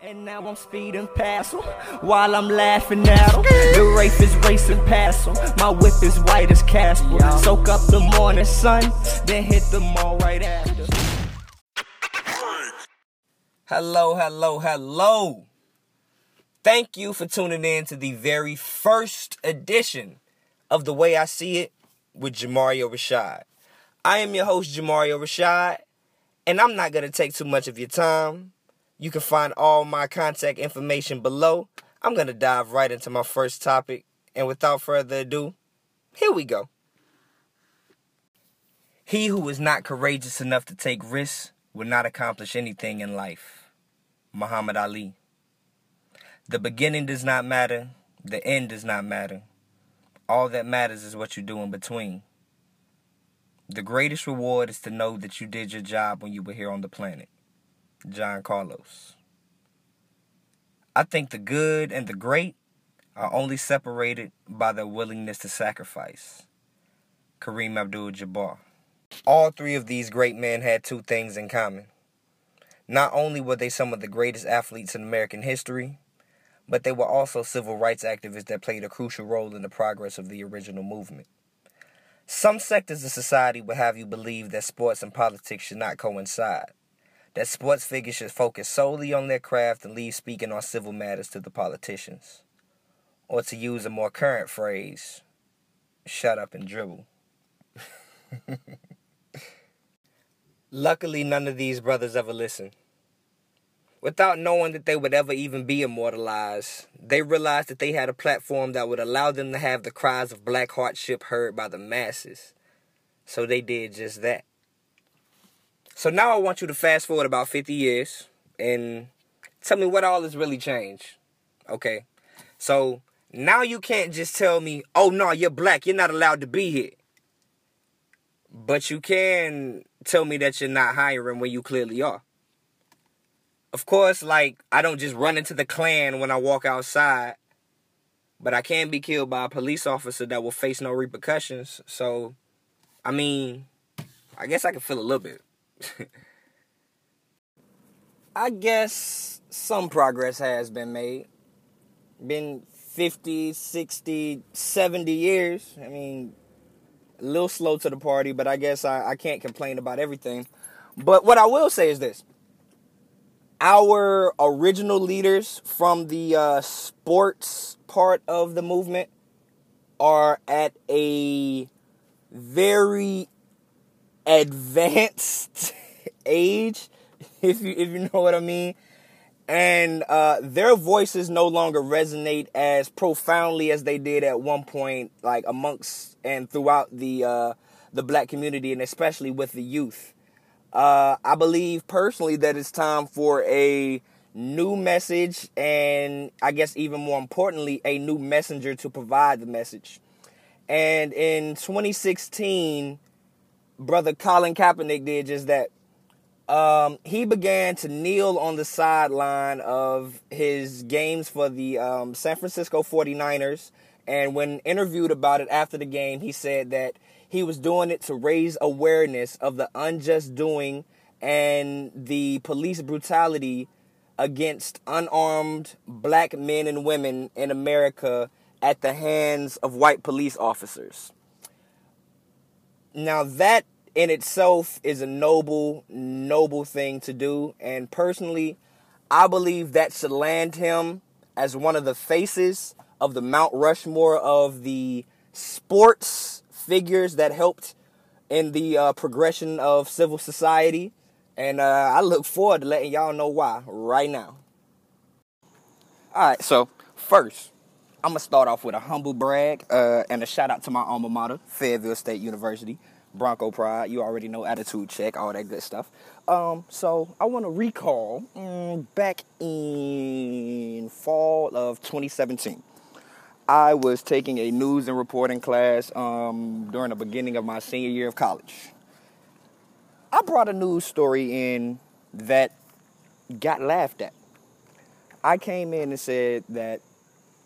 And now I'm speeding past him while I'm laughing at him. The Wraith is racing past him. My whip is white as Casper. Soak up the morning sun, then hit the mall right after. Hello, hello, hello. Thank you for tuning in to the very first edition of The Way I See It with Jamario Rashad. I am your host, Jamario Rashad, and I'm not going to take too much of your time. You can find all my contact information below. I'm going to dive right into my first topic, and without further ado, here we go. He who is not courageous enough to take risks will not accomplish anything in life. Muhammad Ali. The beginning does not matter, the end does not matter. All that matters is what you do in between. The greatest reward is to know that you did your job when you were here on the planet. John Carlos. I think the good and the great are only separated by their willingness to sacrifice. Kareem Abdul Jabbar. All three of these great men had two things in common. Not only were they some of the greatest athletes in American history, but they were also civil rights activists that played a crucial role in the progress of the original movement. Some sectors of society will have you believe that sports and politics should not coincide that sports figures should focus solely on their craft and leave speaking on civil matters to the politicians. Or to use a more current phrase, shut up and dribble. Luckily, none of these brothers ever listened. Without knowing that they would ever even be immortalized, they realized that they had a platform that would allow them to have the cries of black hardship heard by the masses. So they did just that. So now I want you to fast forward about 50 years and tell me what all has really changed. Okay. So now you can't just tell me, oh no, you're black, you're not allowed to be here. But you can tell me that you're not hiring when you clearly are. Of course, like, I don't just run into the Klan when I walk outside, but I can be killed by a police officer that will face no repercussions. So, I mean, I guess I can feel a little bit. I guess some progress has been made. Been 50, 60, 70 years. I mean, a little slow to the party, but I guess I, I can't complain about everything. But what I will say is this our original leaders from the uh, sports part of the movement are at a very advanced age, if you if you know what I mean. And uh, their voices no longer resonate as profoundly as they did at one point, like amongst and throughout the uh, the black community, and especially with the youth. Uh, I believe personally that it's time for a new message, and I guess even more importantly, a new messenger to provide the message. And in 2016, brother Colin Kaepernick did just that. Um, he began to kneel on the sideline of his games for the um, San Francisco 49ers. And when interviewed about it after the game, he said that he was doing it to raise awareness of the unjust doing and the police brutality against unarmed black men and women in America at the hands of white police officers. Now, that in itself is a noble, noble thing to do. And personally, I believe that should land him as one of the faces of the Mount Rushmore of the sports figures that helped in the uh, progression of civil society. And uh, I look forward to letting y'all know why right now. All right, so first, I'm gonna start off with a humble brag uh, and a shout out to my alma mater, Fayetteville State University, Bronco Pride. You already know attitude check, all that good stuff. Um, so I want to recall mm, back in fall of 2017. I was taking a news and reporting class um, during the beginning of my senior year of college. I brought a news story in that got laughed at. I came in and said that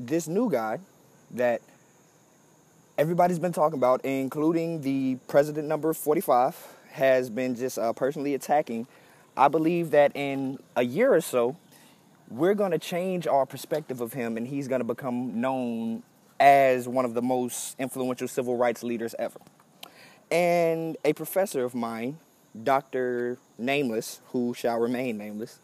this new guy that everybody's been talking about, including the president number 45, has been just uh, personally attacking. I believe that in a year or so, we're going to change our perspective of him and he's going to become known as one of the most influential civil rights leaders ever. And a professor of mine, Dr. Nameless, who shall remain nameless,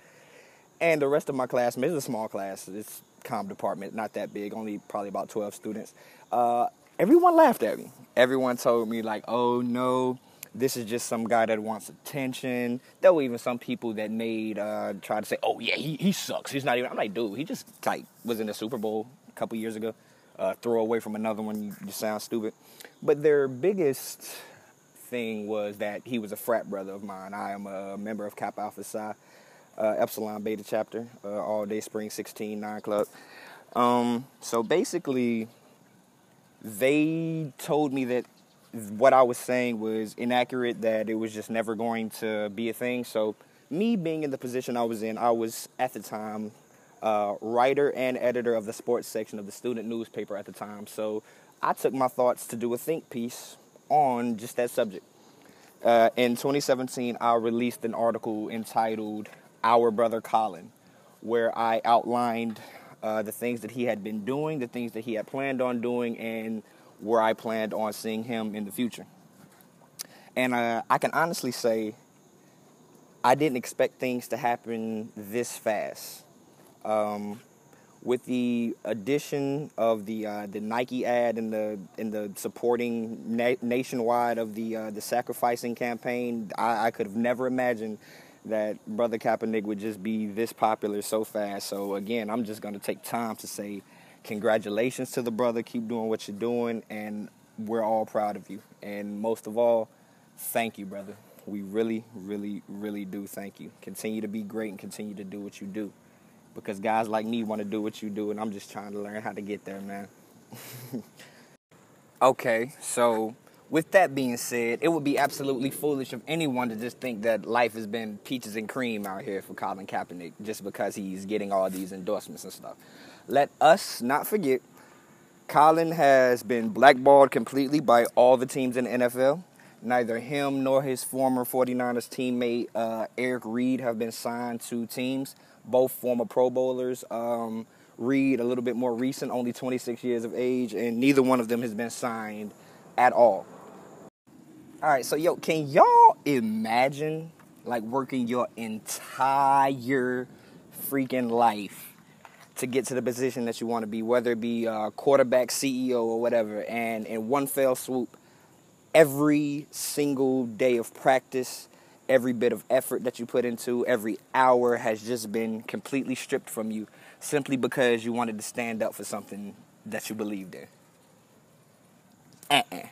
and the rest of my classmates, it's a small class, it's com department, not that big, only probably about 12 students. Uh, everyone laughed at me. Everyone told me, like, oh no, this is just some guy that wants attention. There were even some people that made uh, try to say, "Oh yeah, he, he sucks. He's not even." I'm like, dude, he just like was in the Super Bowl a couple years ago. Uh, throw away from another one, you, you sound stupid. But their biggest thing was that he was a frat brother of mine. I am a member of Kappa Alpha Psi, uh, Epsilon Beta chapter, uh, All Day Spring 16 9 Club. Um, so basically, they told me that what I was saying was inaccurate, that it was just never going to be a thing. So, me being in the position I was in, I was at the time uh, writer and editor of the sports section of the student newspaper at the time. So, I took my thoughts to do a think piece on just that subject. Uh, in 2017, I released an article entitled Our Brother Colin, where I outlined uh, the things that he had been doing, the things that he had planned on doing, and where I planned on seeing him in the future. And uh, I can honestly say I didn't expect things to happen this fast. Um, with the addition of the uh, the Nike ad and the and the supporting na- nationwide of the uh, the sacrificing campaign, I, I could have never imagined that Brother Kaepernick would just be this popular so fast. So again, I'm just gonna take time to say congratulations to the brother. Keep doing what you're doing, and we're all proud of you. And most of all, thank you, brother. We really, really, really do thank you. Continue to be great and continue to do what you do. Because guys like me want to do what you do, and I'm just trying to learn how to get there, man. okay, so with that being said, it would be absolutely foolish of anyone to just think that life has been peaches and cream out here for Colin Kaepernick just because he's getting all these endorsements and stuff. Let us not forget, Colin has been blackballed completely by all the teams in the NFL. Neither him nor his former 49ers teammate uh, Eric Reid have been signed to teams. Both former Pro Bowlers. Um, Reid, a little bit more recent, only 26 years of age, and neither one of them has been signed at all. All right, so yo, can y'all imagine like working your entire freaking life to get to the position that you want to be, whether it be a quarterback, CEO, or whatever, and in one fell swoop, every single day of practice, every bit of effort that you put into, every hour has just been completely stripped from you simply because you wanted to stand up for something that you believed in. Uh-uh.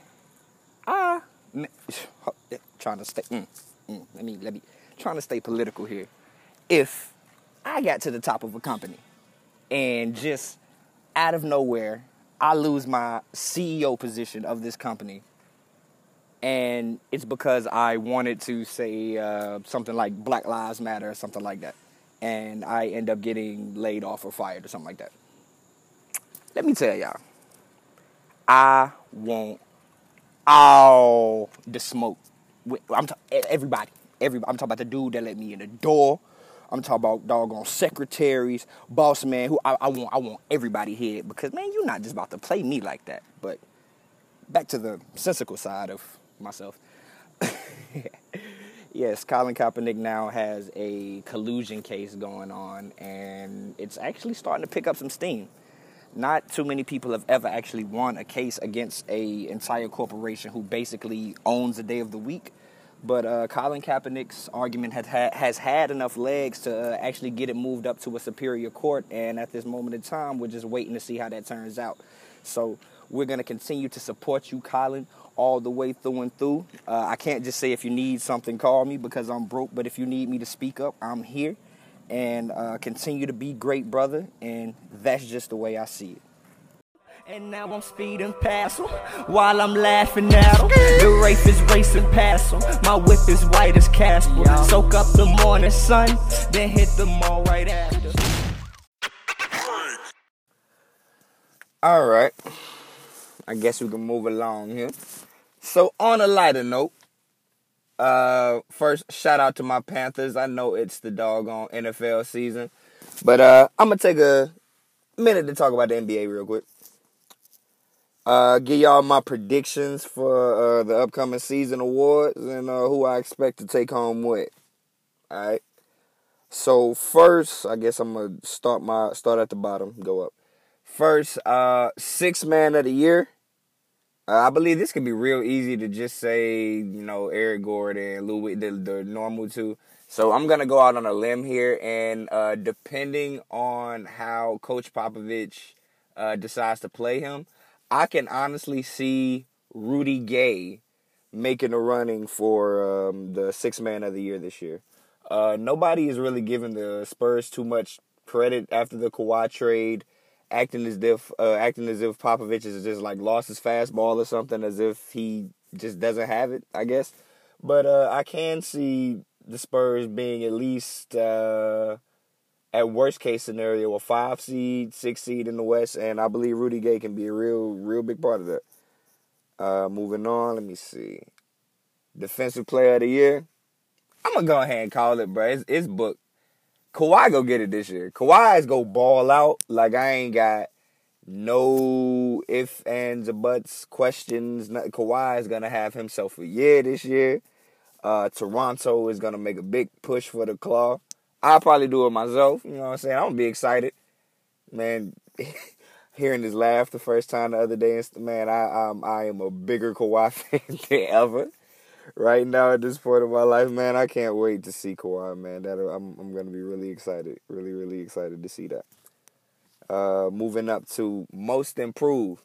Ah, trying to stay. Mm, mm, let me let me trying to stay political here. If I got to the top of a company and just out of nowhere, I lose my CEO position of this company. And it's because I wanted to say uh, something like Black Lives Matter or something like that. And I end up getting laid off or fired or something like that. Let me tell y'all, I want all the smoke. I'm t- everybody, everybody. I'm talking about the dude that let me in the door. I'm talking about doggone secretaries, boss man. Who I, I want, I want everybody here because man, you're not just about to play me like that. But back to the sensical side of myself. yes, Colin Kaepernick now has a collusion case going on, and it's actually starting to pick up some steam. Not too many people have ever actually won a case against a entire corporation who basically owns a day of the week but uh, Colin Kaepernick's argument has had, has had enough legs to uh, actually get it moved up to a superior court. And at this moment in time, we're just waiting to see how that turns out. So we're going to continue to support you, Colin, all the way through and through. Uh, I can't just say if you need something, call me because I'm broke. But if you need me to speak up, I'm here. And uh, continue to be great, brother. And that's just the way I see it. And now I'm speeding past him while I'm laughing at him. The Wraith is racing past him. My whip is white as Casper. Soak up the morning sun, then hit the mall right after. All right. I guess we can move along here. So, on a lighter note, uh, first shout out to my Panthers. I know it's the doggone NFL season, But uh, I'm gonna take a minute to talk about the NBA real quick. Uh, give y'all my predictions for uh, the upcoming season awards and uh, who I expect to take home what. All right. So first, I guess I'm gonna start my start at the bottom, go up. First, uh, six man of the year. Uh, I believe this could be real easy to just say, you know, Eric Gordon, Louis, the, the normal two. So I'm gonna go out on a limb here, and uh, depending on how Coach Popovich uh, decides to play him, I can honestly see Rudy Gay making a running for um, the six man of the year this year. Uh, nobody is really giving the Spurs too much credit after the Kawhi trade, acting as if uh, acting as if Popovich has just like lost his fastball or something, as if he just doesn't have it. I guess, but uh, I can see the Spurs being at least uh, at worst case scenario a five seed, six seed in the West, and I believe Rudy Gay can be a real, real big part of that. Uh, moving on, let me see. Defensive Player of the Year. I'm gonna go ahead and call it, bro. It's, it's booked. Kawhi go get it this year. Kawhi's go ball out like I ain't got no ifs, ands, or buts, questions. Kawhi is gonna have himself a year this year. Uh, Toronto is gonna make a big push for the claw. I'll probably do it myself. You know what I'm saying? I'm gonna be excited, man. hearing his laugh the first time the other day, man, I um, I am a bigger Kawhi fan than ever right now at this point of my life, man. I can't wait to see Kawhi, man. That I'm I'm gonna be really excited, really really excited to see that. Uh, moving up to most improved.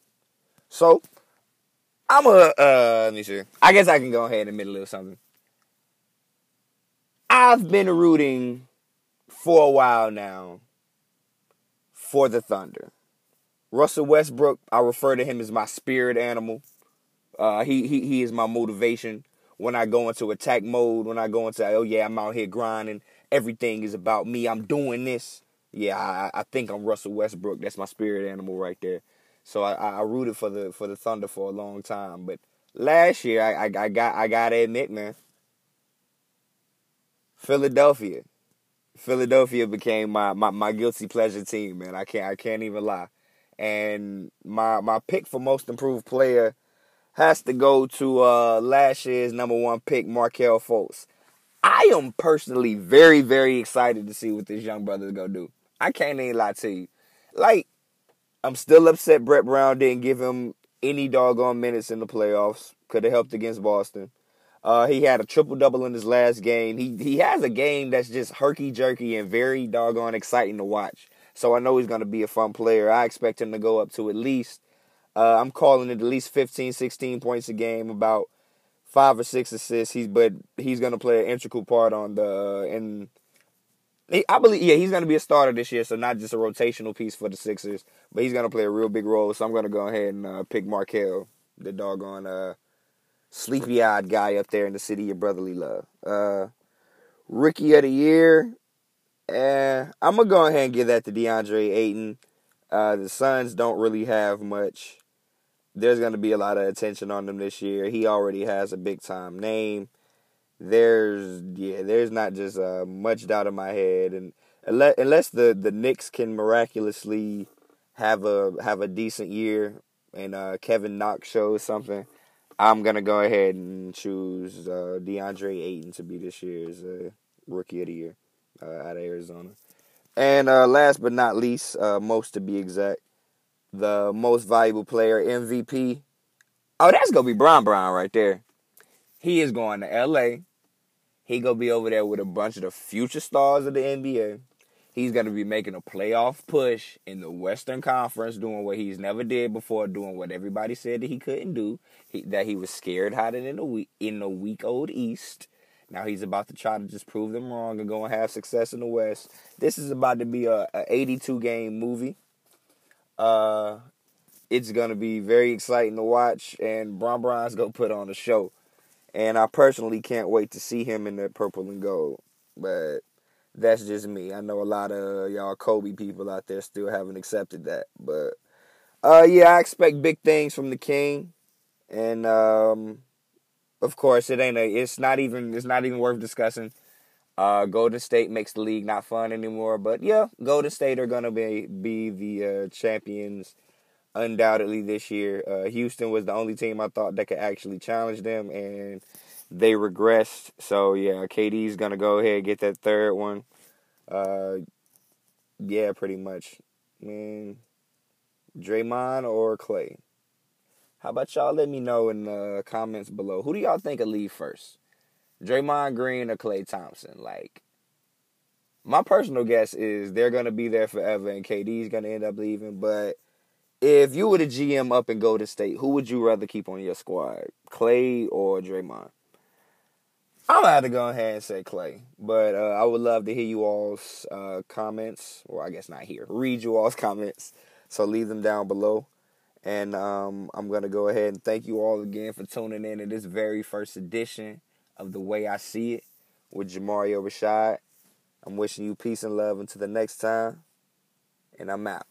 So I'm a uh, let me see. I guess I can go ahead and admit a little something. I've been rooting for a while now for the Thunder. Russell Westbrook, I refer to him as my spirit animal. Uh, he, he he is my motivation when I go into attack mode, when I go into, oh yeah, I'm out here grinding, everything is about me, I'm doing this. Yeah, I, I think I'm Russell Westbrook. That's my spirit animal right there. So I, I rooted for the for the Thunder for a long time, but last year I, I, I got I gotta admit, man, Philadelphia, Philadelphia became my, my my guilty pleasure team, man. I can't I can't even lie, and my my pick for most improved player has to go to uh, last year's number one pick, Markelle Fultz. I am personally very, very excited to see what this young brother is gonna do. I can't even lie to you. Like, I'm still upset Brett Brown didn't give him any doggone minutes in the playoffs. Could have helped against Boston. Uh, he had a triple double in his last game. He he has a game that's just herky jerky and very doggone exciting to watch. So I know he's gonna be a fun player. I expect him to go up to at least uh, I'm calling it at least 15, 16 points a game, about five or six assists. He's but he's gonna play an integral part on the and I believe yeah he's gonna be a starter this year, so not just a rotational piece for the Sixers, but he's gonna play a real big role. So I'm gonna go ahead and uh, pick Markelle, the doggone uh, sleepy eyed guy up there in the city of brotherly love. Uh, rookie of the year, eh, I'm gonna go ahead and give that to DeAndre Ayton. Uh, the Suns don't really have much there's going to be a lot of attention on them this year. He already has a big time name. There's yeah, there's not just uh, much doubt in my head, and unless, unless the the Knicks can miraculously have a have a decent year and uh, Kevin Knox shows something, I'm gonna go ahead and choose uh, DeAndre Ayton to be this year's uh, rookie of the year uh, out of Arizona. And uh, last but not least, uh, most to be exact, the most valuable player MVP. Oh, that's gonna be Bron Bron right there. He is going to LA. He gonna be over there with a bunch of the future stars of the NBA. He's gonna be making a playoff push in the Western Conference, doing what he's never did before, doing what everybody said that he couldn't do. He, that he was scared hiding in the week in the weak old East. Now he's about to try to just prove them wrong and go and have success in the West. This is about to be a, a 82 game movie. Uh, it's gonna be very exciting to watch, and Bron Bron's gonna put on a show. And I personally can't wait to see him in that purple and gold. But that's just me. I know a lot of y'all Kobe people out there still haven't accepted that. But uh, yeah, I expect big things from the King. And um, of course, it ain't a. It's not even. It's not even worth discussing. Uh, Golden State makes the league not fun anymore, but yeah, Golden State are gonna be be the uh, champions undoubtedly this year. Uh, Houston was the only team I thought that could actually challenge them, and they regressed. So yeah, KD's gonna go ahead and get that third one. Uh, yeah, pretty much. I mean, Draymond or Klay. How about y'all? Let me know in the comments below. Who do y'all think will leave first? Draymond Green or Klay Thompson? Like, my personal guess is they're gonna be there forever, and KD's gonna end up leaving. But if you were the GM up in Golden State, who would you rather keep on your squad, Klay or Draymond? I'm gonna have to go ahead and say Klay, but uh, I would love to hear you all's uh, comments, or I guess not here, read you all's comments. So leave them down below. And um, I'm gonna go ahead and thank you all again for tuning in to this very first edition of the way I see it with Jamario Rashad. I'm wishing you peace and love until the next time, and I'm out.